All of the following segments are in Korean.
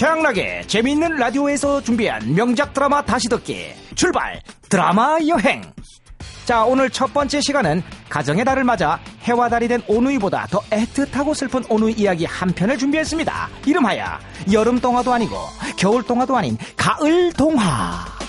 최양락의 재미있는 라디오에서 준비한 명작 드라마 다시 듣기. 출발! 드라마 여행! 자 오늘 첫 번째 시간은 가정의 달을 맞아 해와 달이 된 오누이보다 더 애틋하고 슬픈 오누이 이야기 한 편을 준비했습니다. 이름하여 여름 동화도 아니고 겨울 동화도 아닌 가을 동화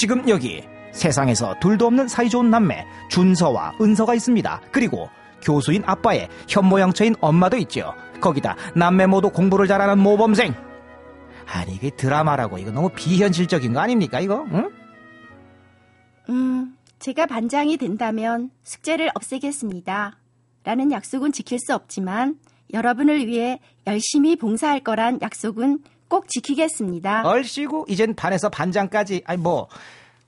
지금 여기 세상에서 둘도 없는 사이좋은 남매 준서와 은서가 있습니다. 그리고 교수인 아빠의 현모양처인 엄마도 있죠. 거기다 남매 모두 공부를 잘하는 모범생. 아니 이게 드라마라고 이거 너무 비현실적인 거 아닙니까 이거? 응? 음, 제가 반장이 된다면 숙제를 없애겠습니다. 라는 약속은 지킬 수 없지만 여러분을 위해 열심히 봉사할 거란 약속은 꼭 지키겠습니다. 얼씨구 이젠 반에서 반장까지 아니 뭐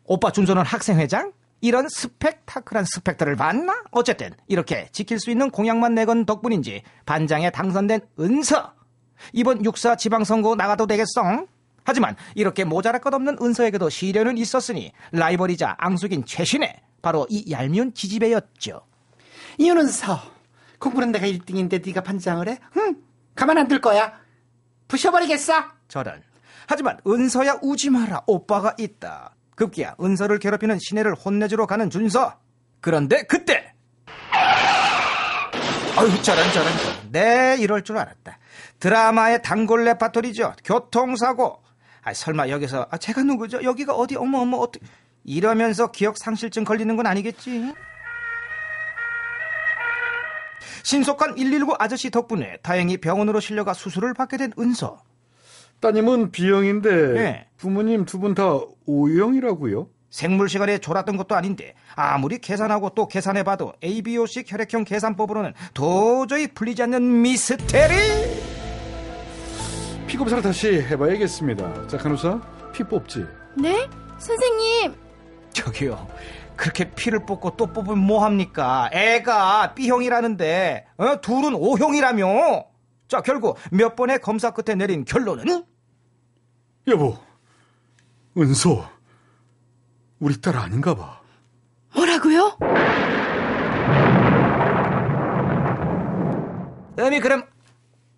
오빠 준서는 학생회장? 이런 스펙타클한 스펙터를 봤나? 어쨌든 이렇게 지킬 수 있는 공약만 내건 덕분인지 반장에 당선된 은서 이번 육사 지방선거 나가도 되겠어? 하지만 이렇게 모자랄 것 없는 은서에게도 시련은 있었으니 라이벌이자 앙숙인 최신의 바로 이 얄미운 지지배였죠. 이윤서 공부는 내가 1등인데 네가 반장을 해? 응 가만 안 둘 거야 부셔버리겠어 저런. 하지만 은서야 우지 마라. 오빠가 있다. 급기야 은서를 괴롭히는 시내를 혼내주러 가는 준서. 그런데 그때 아유 저런 저런. 네 이럴 줄 알았다. 드라마의 단골 레파토리죠. 교통사고. 아 설마 여기서 아 제가 누구죠? 여기가 어디 어머 어머 어떻게 이러면서 기억 상실증 걸리는 건 아니겠지? 신속한 119 아저씨 덕분에 다행히 병원으로 실려가 수술을 받게 된 은서. 따님은 B형인데 네. 부모님 두 분 다 O형이라고요? 생물 시간에 졸았던 것도 아닌데 아무리 계산하고 또 계산해봐도 ABO식 혈액형 계산법으로는 도저히 풀리지 않는 미스테리. 피 검사를 다시 해봐야겠습니다. 자, 간호사, 피 뽑지. 네? 선생님, 저기요. 그렇게 피를 뽑고 또 뽑으면 뭐합니까? 애가 B형이라는데 어? 둘은 O형이라며. 자 결국 몇 번의 검사 끝에 내린 결론은 여보, 은서, 우리 딸 아닌가 봐. 뭐라고요? 음이 그럼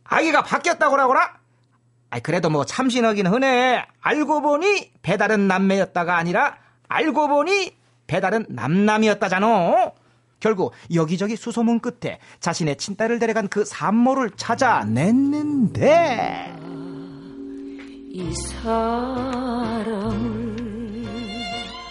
아기가 바뀌었다고 라거라? 아이 그래도 뭐 참신하긴 하네. 알고 보니 배달은 남매였다가 아니라 알고 보니 배달은 남남이었다잖아. 결국 여기저기 수소문 끝에 자신의 친딸을 데려간 그 산모를 찾아냈는데 이 사람을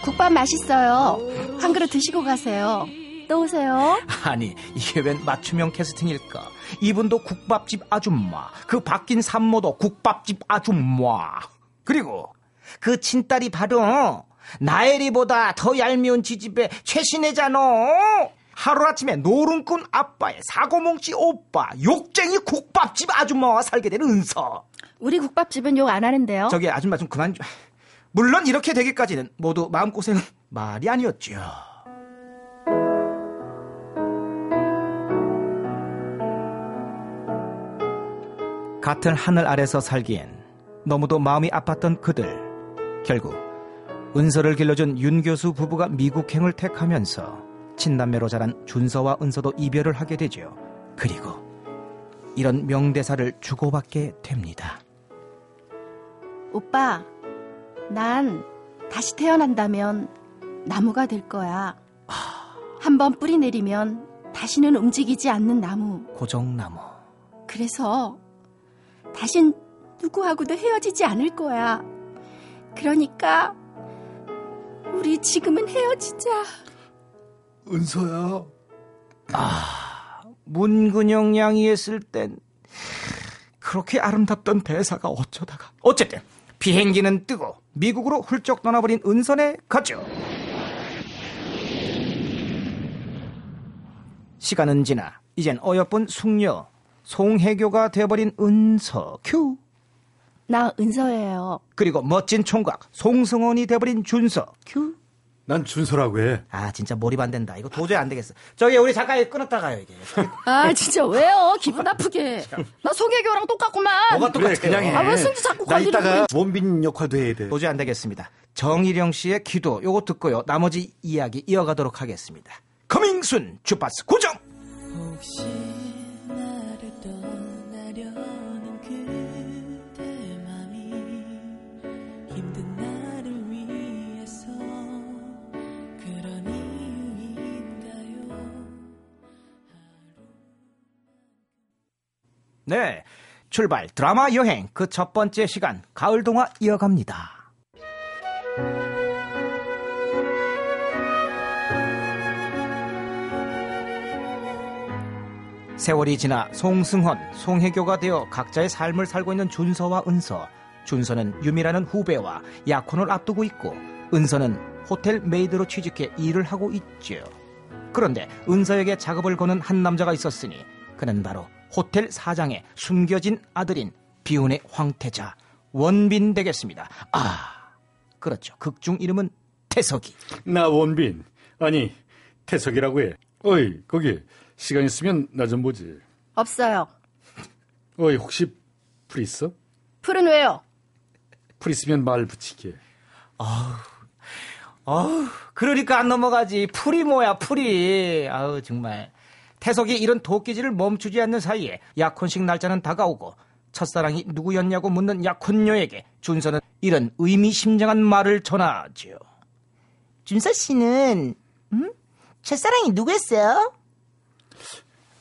국밥 맛있어요. 한 그릇 드시고 가세요. 또 오세요. 아니 이게 웬 맞춤형 캐스팅일까? 이분도 국밥집 아줌마, 그 바뀐 산모도 국밥집 아줌마. 그리고 그 친딸이 바로 나엘이보다 더 얄미운 지집의 최신애잖아. 하루아침에 노름꾼 아빠의 사고뭉치 오빠, 욕쟁이 국밥집 아줌마와 살게 된 은서. 우리 국밥집은 욕 안 하는데요. 저기 아줌마 좀 그만 좀. 물론 이렇게 되기까지는 모두 마음고생은 말이 아니었죠. 같은 하늘 아래서 살기엔 너무도 마음이 아팠던 그들. 결국 은서를 길러준 윤 교수 부부가 미국행을 택하면서 친남매로 자란 준서와 은서도 이별을 하게 되죠. 그리고 이런 명대사를 주고받게 됩니다. 오빠, 난 다시 태어난다면 나무가 될 거야. 한 번 뿌리 내리면 다시는 움직이지 않는 나무. 고정나무. 그래서 다신 누구하고도 헤어지지 않을 거야. 그러니까 우리 지금은 헤어지자. 은서야, 문근영 양이 했을 땐 그렇게 아름답던 대사가 어쩌다가. 어쨌든 비행기는 뜨고 미국으로 훌쩍 떠나버린 은선의 가죠. 시간은 지나. 이젠 어여쁜 숙녀 송혜교가 되어버린 은서. 큐 나 은서예요. 그리고 멋진 총각 송승헌이 되어버린 준서 큐 난 준서라고 해. 아 진짜 몰입 안 된다. 이거 도저히 안 되겠어. 저기 우리 작가 끊었다 가요 이게. 아 진짜 왜요? 기분 나쁘게. 나 송혜교랑 똑같구만. 뭐가 그래, 똑같아요. 그냥 해. 아, 왜 승지 자꾸 나 이따가 원빈 역할도 해야 돼. 도저히 안 되겠습니다. 정일영 씨의 기도 요거 듣고요. 나머지 이야기 이어가도록 하겠습니다. 커밍순 주파수 고정. 혹시 나를 떠나려 네. 출발 드라마 여행 그 첫 번째 시간 가을 동화 이어갑니다. 세월이 지나 송승헌, 송혜교가 되어 각자의 삶을 살고 있는 준서와 은서. 준서는 유미라는 후배와 약혼을 앞두고 있고 은서는 호텔 메이드로 취직해 일을 하고 있죠. 그런데 은서에게 작업을 거는 한 남자가 있었으니 그는 바로 호텔 사장의 숨겨진 아들인 비운의 황태자 원빈 되겠습니다. 아, 그렇죠. 극중 이름은 태석이. 나 원빈. 아니, 태석이라고 해. 어이, 거기 시간 있으면 나 좀 보지. 없어요. 어이, 혹시 풀 있어? 풀은 왜요? 풀 있으면 말 붙이게. 어우, 그러니까 안 넘어가지. 풀이 뭐야, 풀이. 아우, 정말. 태석이 이런 도끼질을 멈추지 않는 사이에 약혼식 날짜는 다가오고 첫사랑이 누구였냐고 묻는 약혼녀에게 준서는 이런 의미심장한 말을 전하지요. 준서 씨는, 음? 첫사랑이 누구였어요?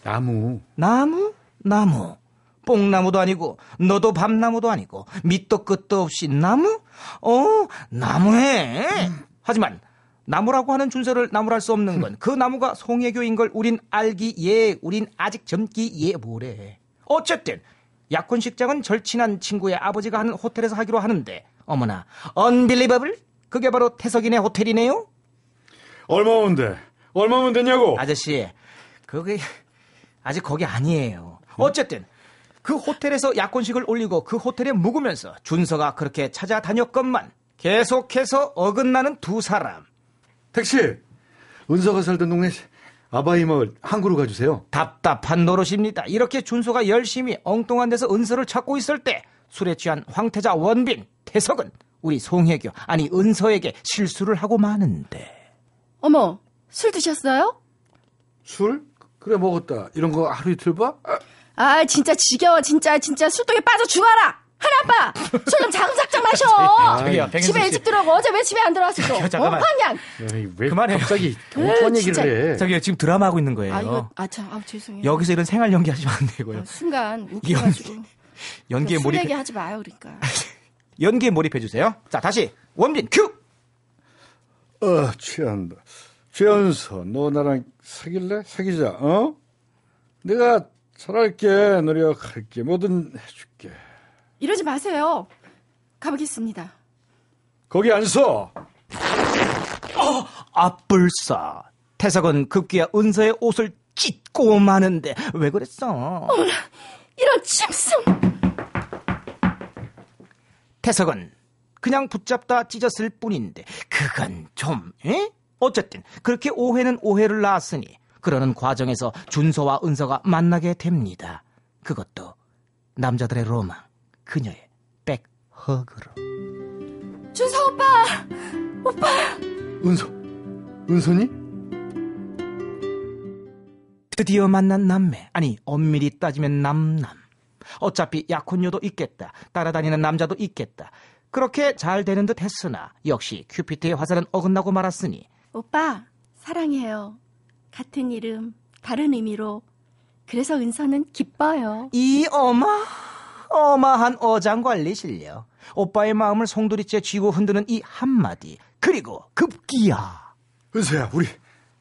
나무. 나무? 나무. 뽕나무도 아니고 너도 밤나무도 아니고 밑도 끝도 없이 나무? 어, 나무해. 하지만 나무라고 하는 준서를 나무랄 수 없는 건 그 나무가 송혜교인 걸 우린 알기 예, 우린 아직 젊기 예 뭐래. 어쨌든 약혼식장은 절친한 친구의 아버지가 하는 호텔에서 하기로 하는데 어머나 언빌리버블? 그게 바로 태석이네 호텔이네요? 얼마면 돼? 얼마면 되냐고? 아저씨, 그게 아직 거기 아니에요. 어쨌든 그 호텔에서 약혼식을 올리고 그 호텔에 묵으면서 준서가 그렇게 찾아다녔건만 계속해서 어긋나는 두 사람. 택시! 은서가 살던 동네 아바이 마을 항구로 가주세요. 답답한 노릇입니다. 이렇게 준서가 열심히 엉뚱한 데서 은서를 찾고 있을 때 술에 취한 황태자 원빈, 태석은 우리 송혜교, 아니 은서에게 실수를 하고 마는데. 어머, 술 드셨어요? 술? 그래, 먹었다. 이런 거 하루 이틀 봐? 아, 아, 진짜 지겨워. 진짜, 진짜 술독에 빠져 죽어라! 하나빠! 술 좀 장작장 마셔! 저기요, 백인수 집에 씨. 일찍 들어오고 어제 왜 집에 안 들어왔어 또? 저기요, 잠깐만. 어! 에이, 왜 그만해요. 갑자기 어떤 에이, 얘기를. 해? 저기 지금 드라마 하고 있는 거예요. 아, 이거, 아, 참, 아, 죄송해요. 여기서 이런 생활 연기 하시면 안 되고요. 아, 순간 웃겨가지고. 연기에 술 몰입 얘기 하지 마요, 그러니까. 연기에 몰입해 주세요. 자, 다시 원빈 큐. 어, 취한다. 최연서, 너 나랑 사귈래? 사귀자, 어? 내가 잘할게, 노력할게, 뭐든 해줄게. 이러지 마세요. 가보겠습니다. 거기 안 서! 아뿔싸. 태석은 급기야 은서의 옷을 찢고 마는데 왜 그랬어? 이런 짐승! 태석은 그냥 붙잡다 찢었을 뿐인데 그건 좀 에? 어쨌든 그렇게 오해는 오해를 낳았으니 그러는 과정에서 준서와 은서가 만나게 됩니다. 그것도 남자들의 로망, 그녀의 백허그로. 준서 오빠! 오빠! 은서, 은서니? 드디어 만난 남매, 아니 엄밀히 따지면 남남. 어차피 약혼녀도 있겠다. 따라다니는 남자도 있겠다. 그렇게 잘 되는 듯 했으나 역시 큐피트의 화살은 어긋나고 말았으니 오빠, 사랑해요. 같은 이름, 다른 의미로. 그래서 은서는 기뻐요. 이 어마 어마한 어장관리 실력. 오빠의 마음을 송두리째 쥐고 흔드는 이 한마디. 그리고 급기야. 은서야, 우리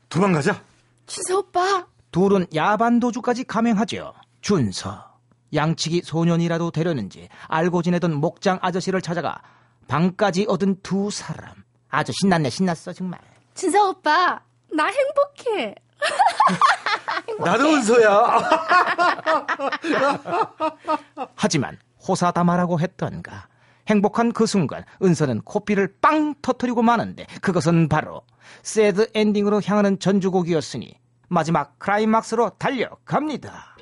도망가자. 준서 오빠! 둘은 야반도주까지 감행하죠. 준서. 양치기 소년이라도 되려는지 알고 지내던 목장 아저씨를 찾아가 방까지 얻은 두 사람. 아주 신났네 신났어 정말. 준서 오빠! 나 행복해. 나도 은서야. 하지만 호사다마라고 했던가. 행복한 그 순간 은서는 코피를 빵 터뜨리고 마는데 그것은 바로 새드 엔딩으로 향하는 전주곡이었으니 마지막 클라이막스로 달려갑니다.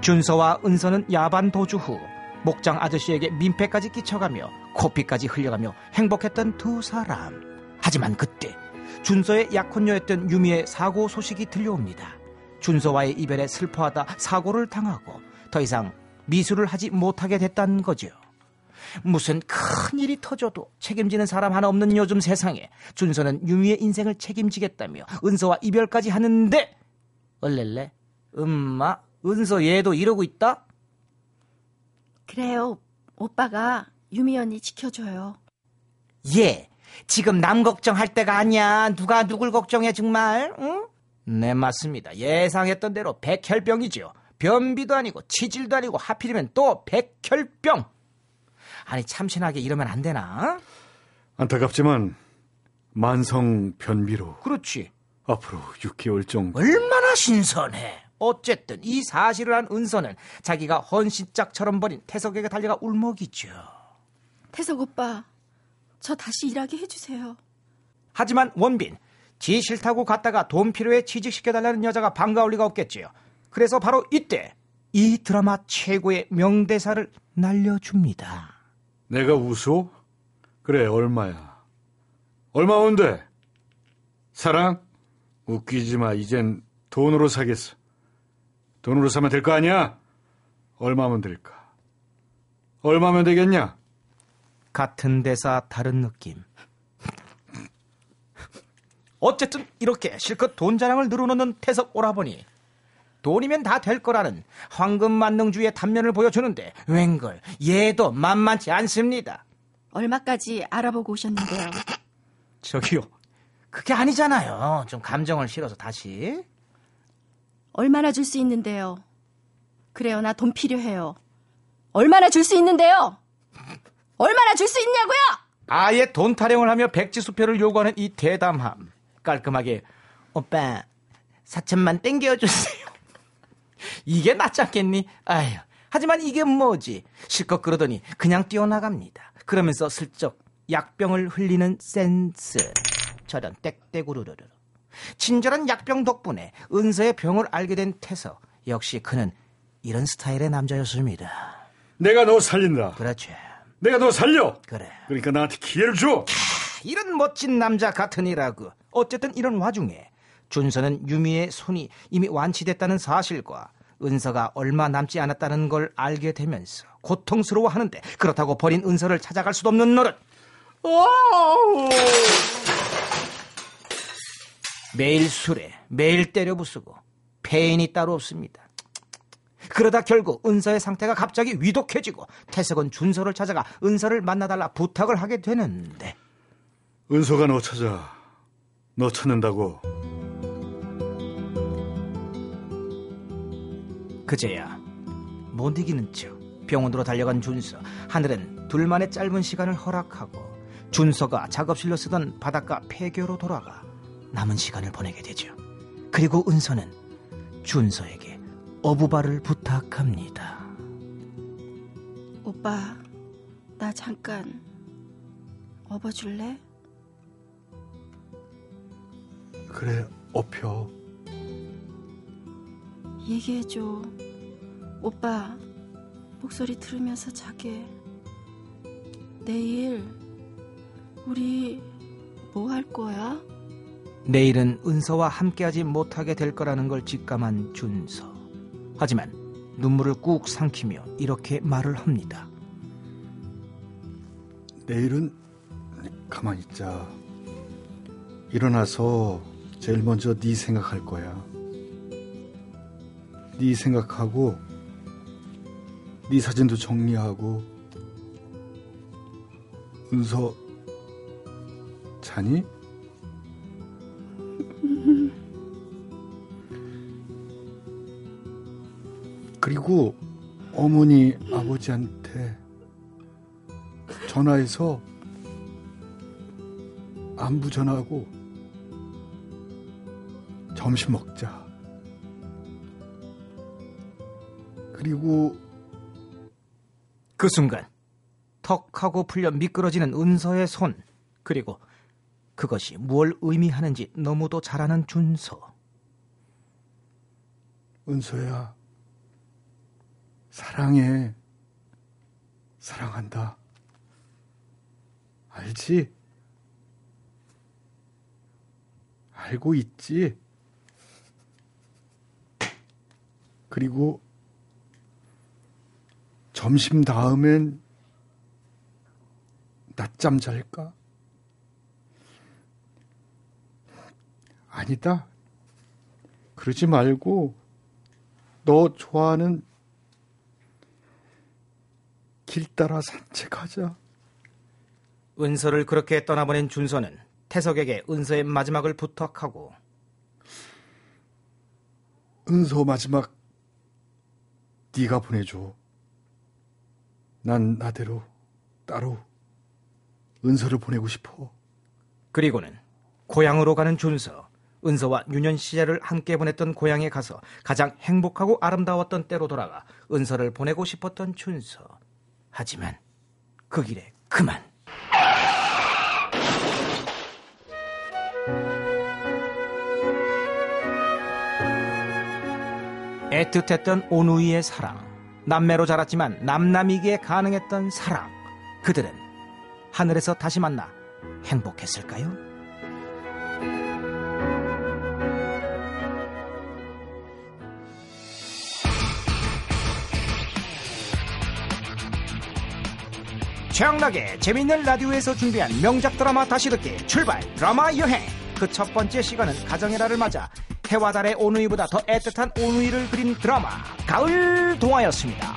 준서와 은서는 야반 도주 후 목장 아저씨에게 민폐까지 끼쳐가며 코피까지 흘려가며 행복했던 두 사람. 하지만 그때 준서의 약혼녀였던 유미의 사고 소식이 들려옵니다. 준서와의 이별에 슬퍼하다 사고를 당하고 더 이상 미술을 하지 못하게 됐다는 거죠. 무슨 큰 일이 터져도 책임지는 사람 하나 없는 요즘 세상에 준서는 유미의 인생을 책임지겠다며 은서와 이별까지 하는데 얼렐레 음마 은서 얘도 이러고 있다? 그래요. 오빠가 유미 언니 지켜줘요. 예, 지금 남 걱정할 때가 아니야. 누가 누굴 걱정해 정말? 응? 네 맞습니다. 예상했던 대로 백혈병이죠. 변비도 아니고 치질도 아니고 하필이면 또 백혈병. 아니 참신하게 이러면 안 되나? 안타깝지만 만성 변비로 그렇지. 앞으로 6개월 정도 얼마나 신선해. 어쨌든 이 사실을 한 은서는 자기가 헌신짝처럼 버린 태석에게 달려가 울먹이죠. 태석 오빠, 저 다시 일하게 해주세요. 하지만 원빈, 지 싫다고 갔다가 돈 필요해 취직시켜달라는 여자가 반가울 리가 없겠지요. 그래서 바로 이때 이 드라마 최고의 명대사를 날려줍니다. 내가 우소? 그래 얼마야 얼마 온대? 사랑? 웃기지 마 이젠 돈으로 사겠어 돈으로 사면 될 거 아니야? 얼마면 될까? 얼마면 되겠냐? 같은 대사 다른 느낌. 어쨌든 이렇게 실컷 돈 자랑을 늘어놓는 태석 오라버니. 돈이면 다 될 거라는 황금 만능주의 단면을 보여주는데 웬걸 얘도 만만치 않습니다. 얼마까지 알아보고 오셨는데요. 저기요. 그게 아니잖아요. 좀 감정을 실어서 다시. 얼마나 줄 수 있는데요. 그래요, 나 돈 필요해요. 얼마나 줄 수 있는데요. 얼마나 줄 수 있냐고요? 아예 돈 타령을 하며 백지 수표를 요구하는 이 대담함. 깔끔하게 오빠 4천만 땡겨주세요. 이게 낫지 않겠니? 아휴. 하지만 이게 뭐지? 실컷 그러더니 그냥 뛰어나갑니다. 그러면서 슬쩍 약병을 흘리는 센스. 저런 땡땡우르르르. 친절한 약병 덕분에 은서의 병을 알게 된 태서. 역시 그는 이런 스타일의 남자였습니다. 내가 너 살린다 그렇지. 내가 너 살려 그래. 그러니까 나한테 기회를 줘 이런 멋진 남자 같으니라고. 어쨌든 이런 와중에 준서는 유미의 손이 이미 완치됐다는 사실과 은서가 얼마 남지 않았다는 걸 알게 되면서 고통스러워하는데 그렇다고 버린 은서를 찾아갈 수도 없는 노릇. 매일 술에 매일 때려 부수고 페인이 따로 없습니다. 그러다 결국 은서의 상태가 갑자기 위독해지고 태석은 준서를 찾아가 은서를 만나달라 부탁을 하게 되는데. 은서가 너 찾아. 너 찾는다고. 그제야 못 이기는 척 병원으로 달려간 준서. 하늘은 둘만의 짧은 시간을 허락하고 준서가 작업실로 쓰던 바닷가 폐교로 돌아가 남은 시간을 보내게 되죠 그리고 은서는 준서에게 어부발을 부탁합니다 오빠, 나 잠깐 업어줄래? 그래 업혀 얘기해줘. 오빠, 목소리 들으면서 자게. 내일, 우리 뭐 할 거야? 내일은 은서와 함께하지 못하게 될 거라는 걸 직감한 준서. 하지만 눈물을 꾹 삼키며 이렇게 말을 합니다. 내일은 가만히 있자. 일어나서 제일 먼저 네 생각할 거야. 네 생각하고 네 사진도 정리하고 은서 자니? 그리고 어머니 아버지한테 전화해서 안부 전하고 점심 먹자. 그리고 그 순간 턱 하고 풀려 미끄러지는 은서의 손 그리고 그것이 무엇 의미하는지 너무도 잘 아는 준서 은서야, 사랑해. 사랑한다. 알지? 알고 있지? 그리고 점심 다음엔 낮잠 잘까? 아니다. 그러지 말고 너 좋아하는 길 따라 산책하자. 은서를 그렇게 떠나보낸 준서는 태석에게 은서의 마지막을 부탁하고 은서 마지막 네가 보내줘. 난 나대로 따로 은서를 보내고 싶어. 그리고는 고향으로 가는 준서 은서와 유년 시절을 함께 보냈던 고향에 가서 가장 행복하고 아름다웠던 때로 돌아가 은서를 보내고 싶었던 준서 하지만 그 길에 그만 애틋했던 오누이의 사랑 남매로 자랐지만 남남이기에 가능했던 사랑 그들은 하늘에서 다시 만나 행복했을까요? 최양락의 재미있는 라디오에서 준비한 명작 드라마 다시 듣기 출발 드라마 여행 그 첫 번째 시간은 가정의 날을 맞아 해와 달의 오누이보다 더 애틋한 오누이를 그린 드라마 가을 동화였습니다.